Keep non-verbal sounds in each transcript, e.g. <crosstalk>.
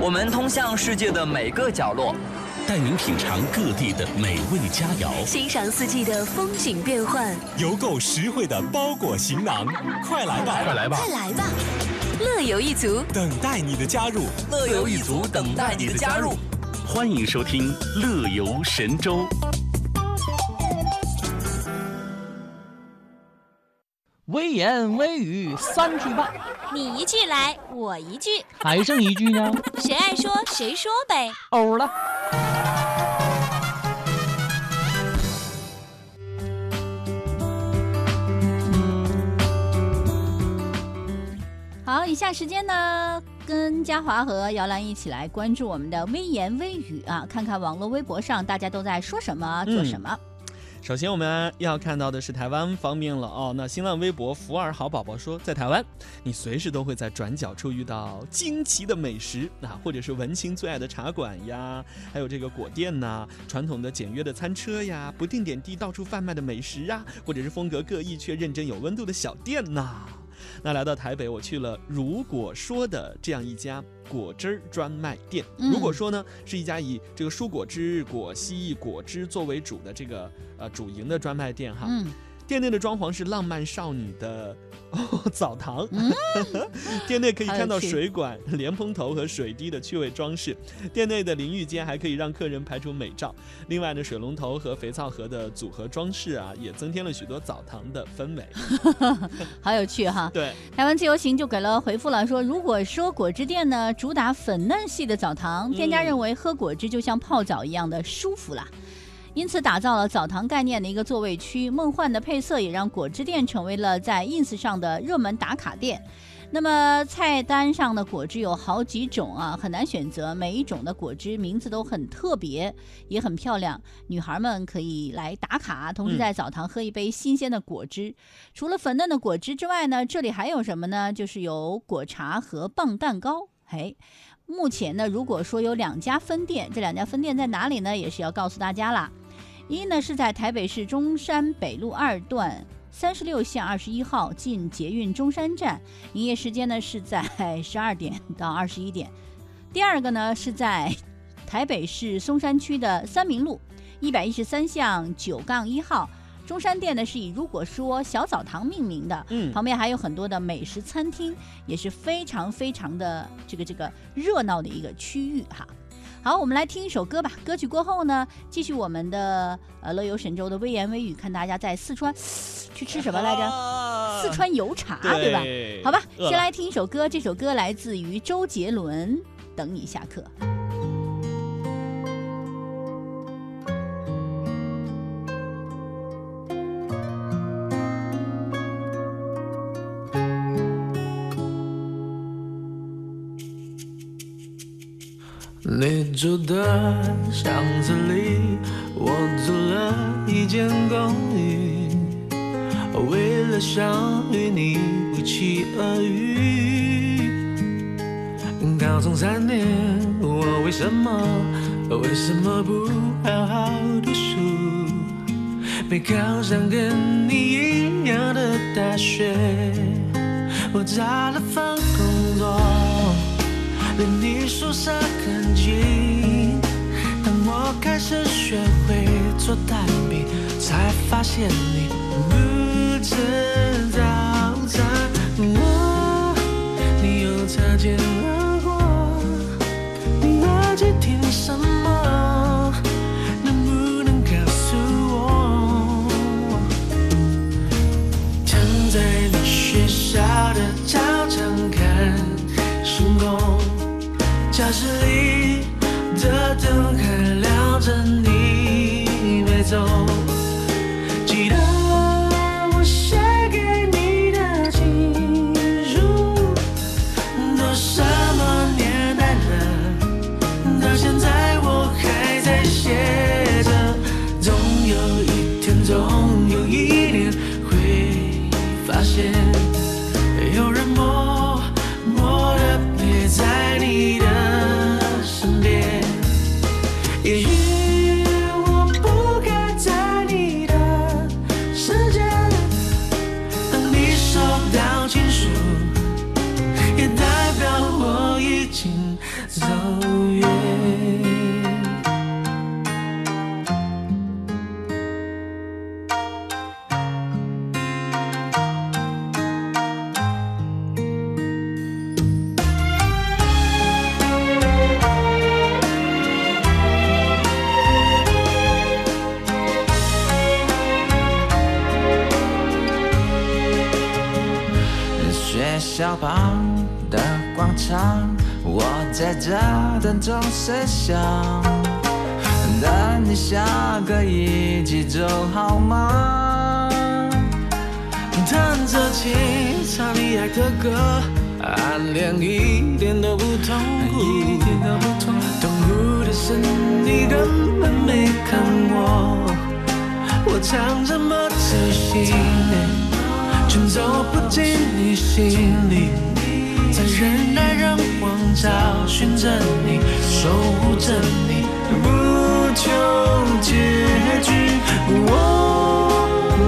我们通向世界的每个角落，带您品尝各地的美味佳肴，欣赏四季的风景变幻，邮购实惠的包裹行囊。快来吧，快来吧，快来吧！乐游一族等待你的加入，乐游一族等待你的加入。欢迎收听《乐游神州》。微言微语三句半，你一句来，我一句，还剩一句呢？<laughs> 谁爱说谁说呗。欧了。好，以下时间呢，跟嘉华和姚兰一起来关注我们的微言微语啊，看看网络微博上大家都在说什么，做什么。首先，我们要看到的是台湾方面了哦。那新浪微博福尔好宝宝说，在台湾，你随时都会在转角处遇到惊奇的美食，啊，或者是文青最爱的茶馆呀，还有这个果店呐，传统的简约的餐车呀，不定点地到处贩卖的美食啊，或者是风格各异却认真有温度的小店呐。那来到台北，我去了如果说的这样一家果汁专卖店。如果说呢，是一家以这个蔬果汁、果昔、果汁作为主的这个呃主营的专卖店哈。店内的装潢是浪漫少女的 <laughs> 澡堂，<laughs> 店内可以看到水管、莲蓬头和水滴的趣味装饰。店内的淋浴间还可以让客人拍出美照。另外呢，水龙头和肥皂盒的组合装饰啊，也增添了许多澡堂的氛围。<laughs> 好有趣哈！对，台湾自由行就给了回复了，说如果说果汁店呢主打粉嫩系的澡堂，店家认为喝果汁就像泡澡一样的舒服啦。因此，打造了澡堂概念的一个座位区，梦幻的配色也让果汁店成为了在 ins 上的热门打卡店。那么菜单上的果汁有好几种啊，很难选择，每一种的果汁名字都很特别，也很漂亮。女孩们可以来打卡，同时在澡堂喝一杯新鲜的果汁。除了粉嫩的果汁之外呢，这里还有什么呢？就是有果茶和棒蛋糕。嘿，目前呢，如果说有两家分店，这两家分店在哪里呢？也是要告诉大家啦。一呢是在台北市中山北路二段三十六巷二十一号进捷运中山站，营业时间呢是在 <laughs> 十二点到二十一点。第二个呢是在台北市松山区的三明路一百一十三巷九杠一号中山店呢是以如果说小澡堂命名的，嗯，旁边还有很多的美食餐厅，也是非常非常的这个这个热闹的一个区域哈。好，我们来听一首歌吧。歌曲过后呢，继续我们的呃乐游神州的微言微语，看大家在四川去吃什么来着？四川油茶，对吧？好吧，先来听一首歌，这首歌来自于周杰伦，《等你下课》。你住的巷子里，我租了一间公寓，为了想与你不期而遇。高中三年，我为什么为什么不好好读书？没考上跟你一样的大学，我找了份工作。被你宿舍很近。当我开始学会做蛋饼，才发现你不吃早餐。我，你又擦肩而等钟声响，等你下个一起走好吗？弹着琴，唱你爱的歌，暗恋一点都不痛苦，一点都不痛苦。的是你根本没看我，我唱这么仔细。却走不进你心里，在人来人往找寻着你，守护着你，不求结局。我，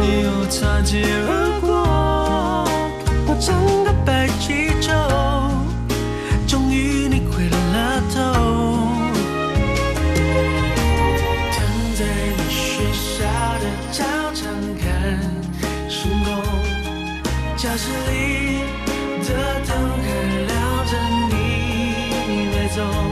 你又擦肩而过，我整个白气球，终于你回了头。躺在你学校的操场看星空。教室里你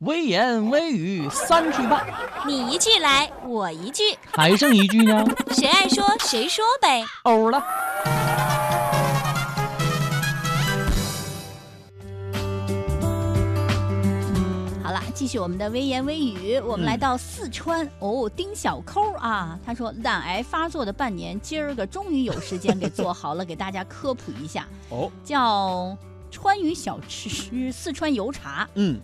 微言微语三句半，你一句来，我一句，还剩一句呢，<laughs> 谁爱说谁说呗。欧了。好了，继续我们的微言微语。我们来到四川、哦，丁小抠啊，他说懒癌发作的半年，今儿个终于有时间给做好了，给大家科普一下，哦，叫川渝小吃四川油茶。嗯，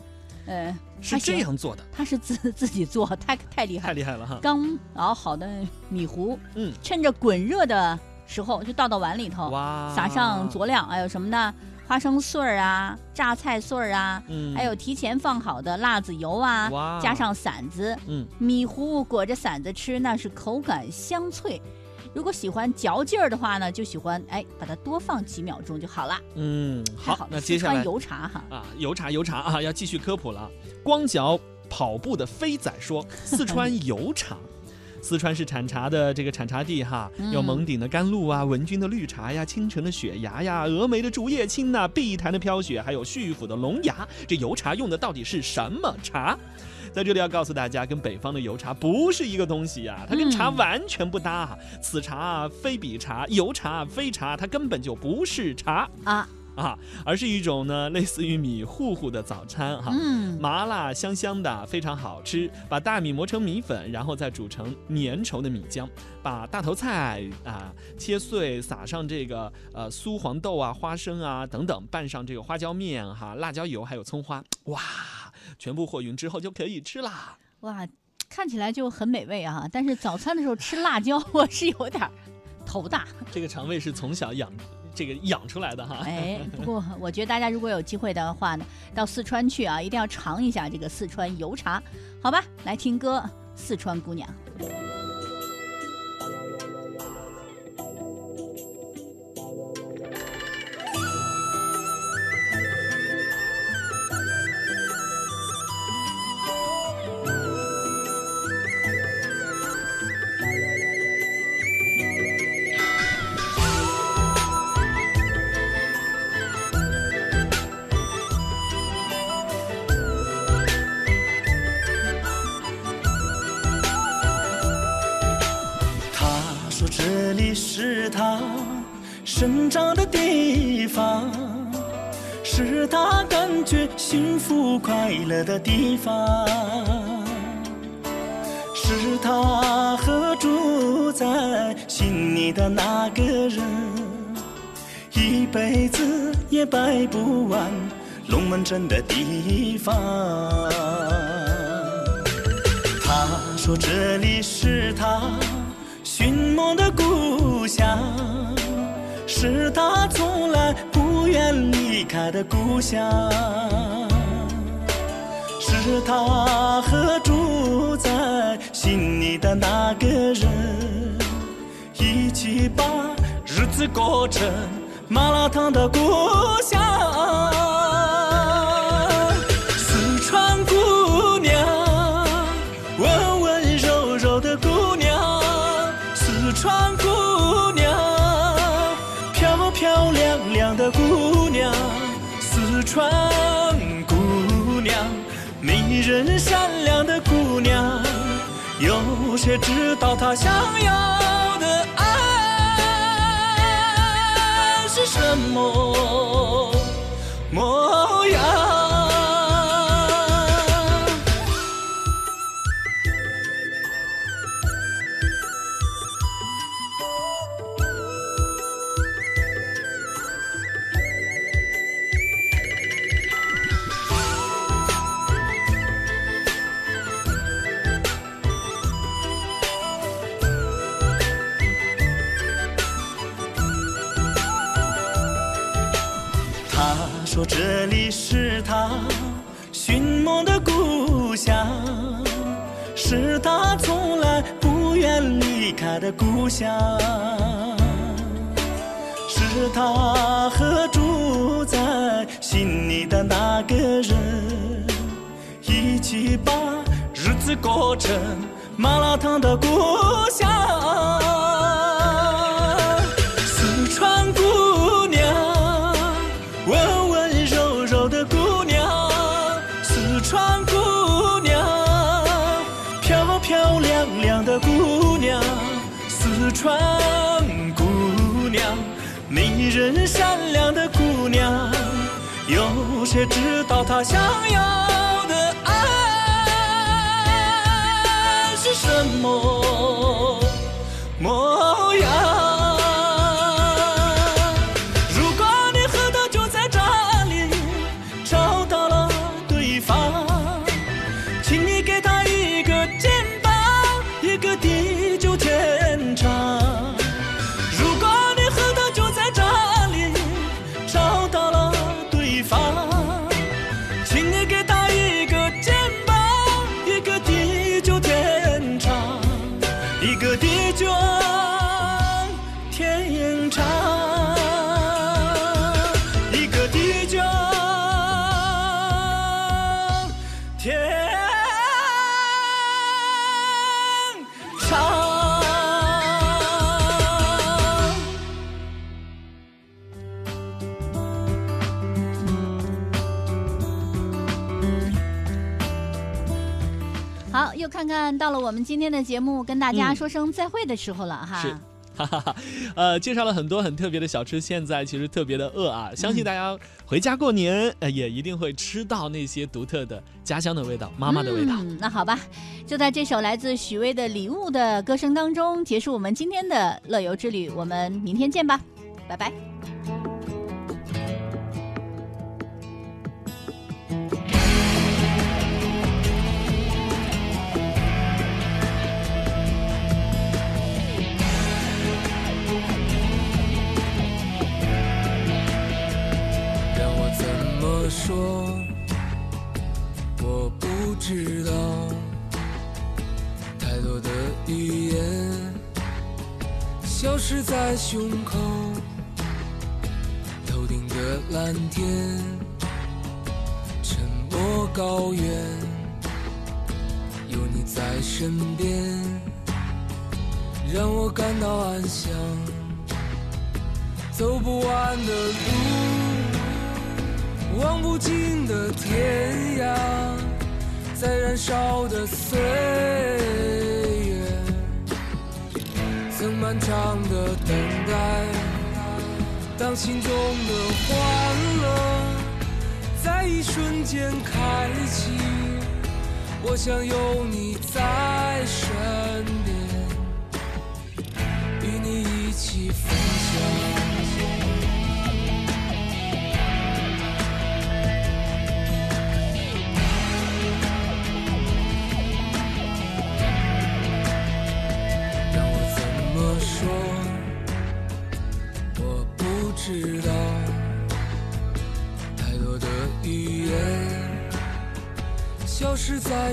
呃，是这样做的，他是自 <laughs> 自己做，太太厉害了。太厉害了哈。刚熬好的米糊，嗯，趁着滚热的时候就倒到碗里头，哇，撒上佐料，还有什么呢？花生碎儿啊，榨菜碎儿啊，嗯，还有提前放好的辣子油啊，哇加上馓子，嗯，米糊裹着馓子吃，那是口感香脆。如果喜欢嚼劲儿的话呢，就喜欢哎，把它多放几秒钟就好了。嗯，好那接下来油茶哈，啊，油茶油茶啊，要继续科普了。光脚跑步的飞仔说，<laughs> 四川油茶。四川是产茶的这个产茶地哈，有蒙顶的甘露啊，文君的绿茶呀，青城的雪芽呀，峨眉的竹叶青呐，碧潭的飘雪，还有旭府的龙牙。这油茶用的到底是什么茶？在这里要告诉大家，跟北方的油茶不是一个东西呀、它跟茶嗯完全不搭哈。此茶非彼茶，油茶非茶，它根本就不是茶啊，啊，而是一种呢类似于米糊糊的早餐哈。嗯，麻辣香香的，非常好吃。把大米磨成米粉，然后再煮成粘稠的米浆。把大头菜啊切碎，撒上这个呃酥黄豆啊、花生啊等等，拌上这个花椒面哈、辣椒油还有葱花，哇，全部和匀之后就可以吃啦。哇，看起来就很美味啊！但是早餐的时候吃辣椒，<laughs> 我是有点儿头大。这个肠胃是从小养这个养出来的哈。哎，<laughs> 不过我觉得大家如果有机会的话呢，到四川去啊，一定要尝一下这个四川油茶，好吧？来听歌，《四川姑娘》。生长的地方，是他感觉幸福快乐的地方，是他和住在心里的那个人，一辈子也摆不完龙门阵的地方。他说这里是他寻梦的故乡，是他从来不愿离开的故乡，是他和住在心里的那个人一起把日子过成麻辣烫的故乡。知道她想要的爱是什么。家，是他和住在心里的那个人一起把日子过成麻辣烫的故乡。也知道她想要的爱是什么模样？到了我们今天的节目，跟大家嗯说声再会的时候了哈。是 <laughs> 哈哈哈，呃，介绍了很多很特别的小吃，现在其实特别的饿啊！相信大家回家过年，呃，也一定会吃到那些独特的家乡的味道，妈妈的味道。嗯。那好吧，就在这首来自许巍的《礼物》的歌声当中，结束我们今天的乐游之旅。我们明天见吧，拜拜。我说？我不知道，太多的语言消失在胸口，头顶的蓝天，沉默高原，有你在身边，让我感到安详。走不完的路，望不尽的天涯，在燃烧的岁月，曾漫长的等待，当心中的欢乐在一瞬间开启，我想有你在身边，与你一起分享。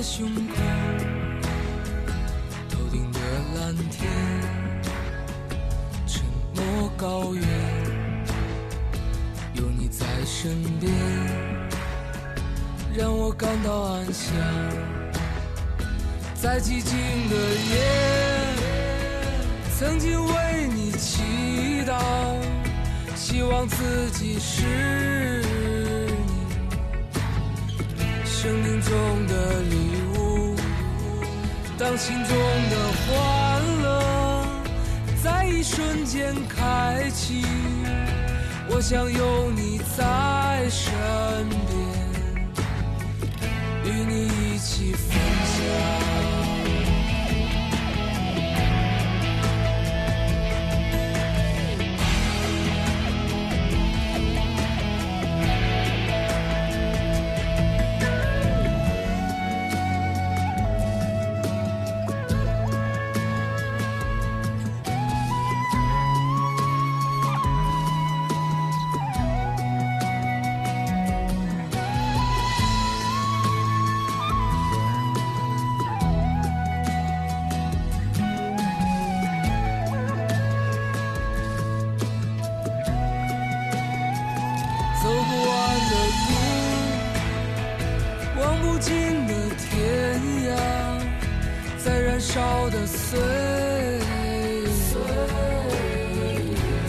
胸口，头顶的蓝天，沉默高原，有你在身边，让我感到安详。在寂静的夜，曾经为你祈祷，希望自己是你生命中的礼物。让心中的欢乐在一瞬间开启，我想有你在身边，与你一起分享。的岁月，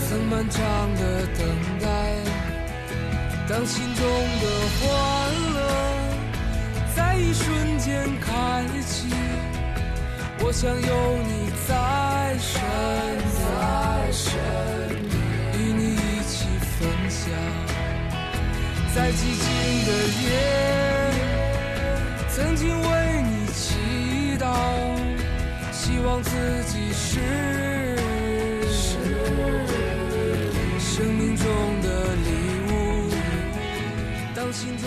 曾漫长的等待，当心中的欢乐在一瞬间开启，我想有你在身边，与你一起分享。在寂静的夜，曾经为，希望自己是生命中的礼物。当心中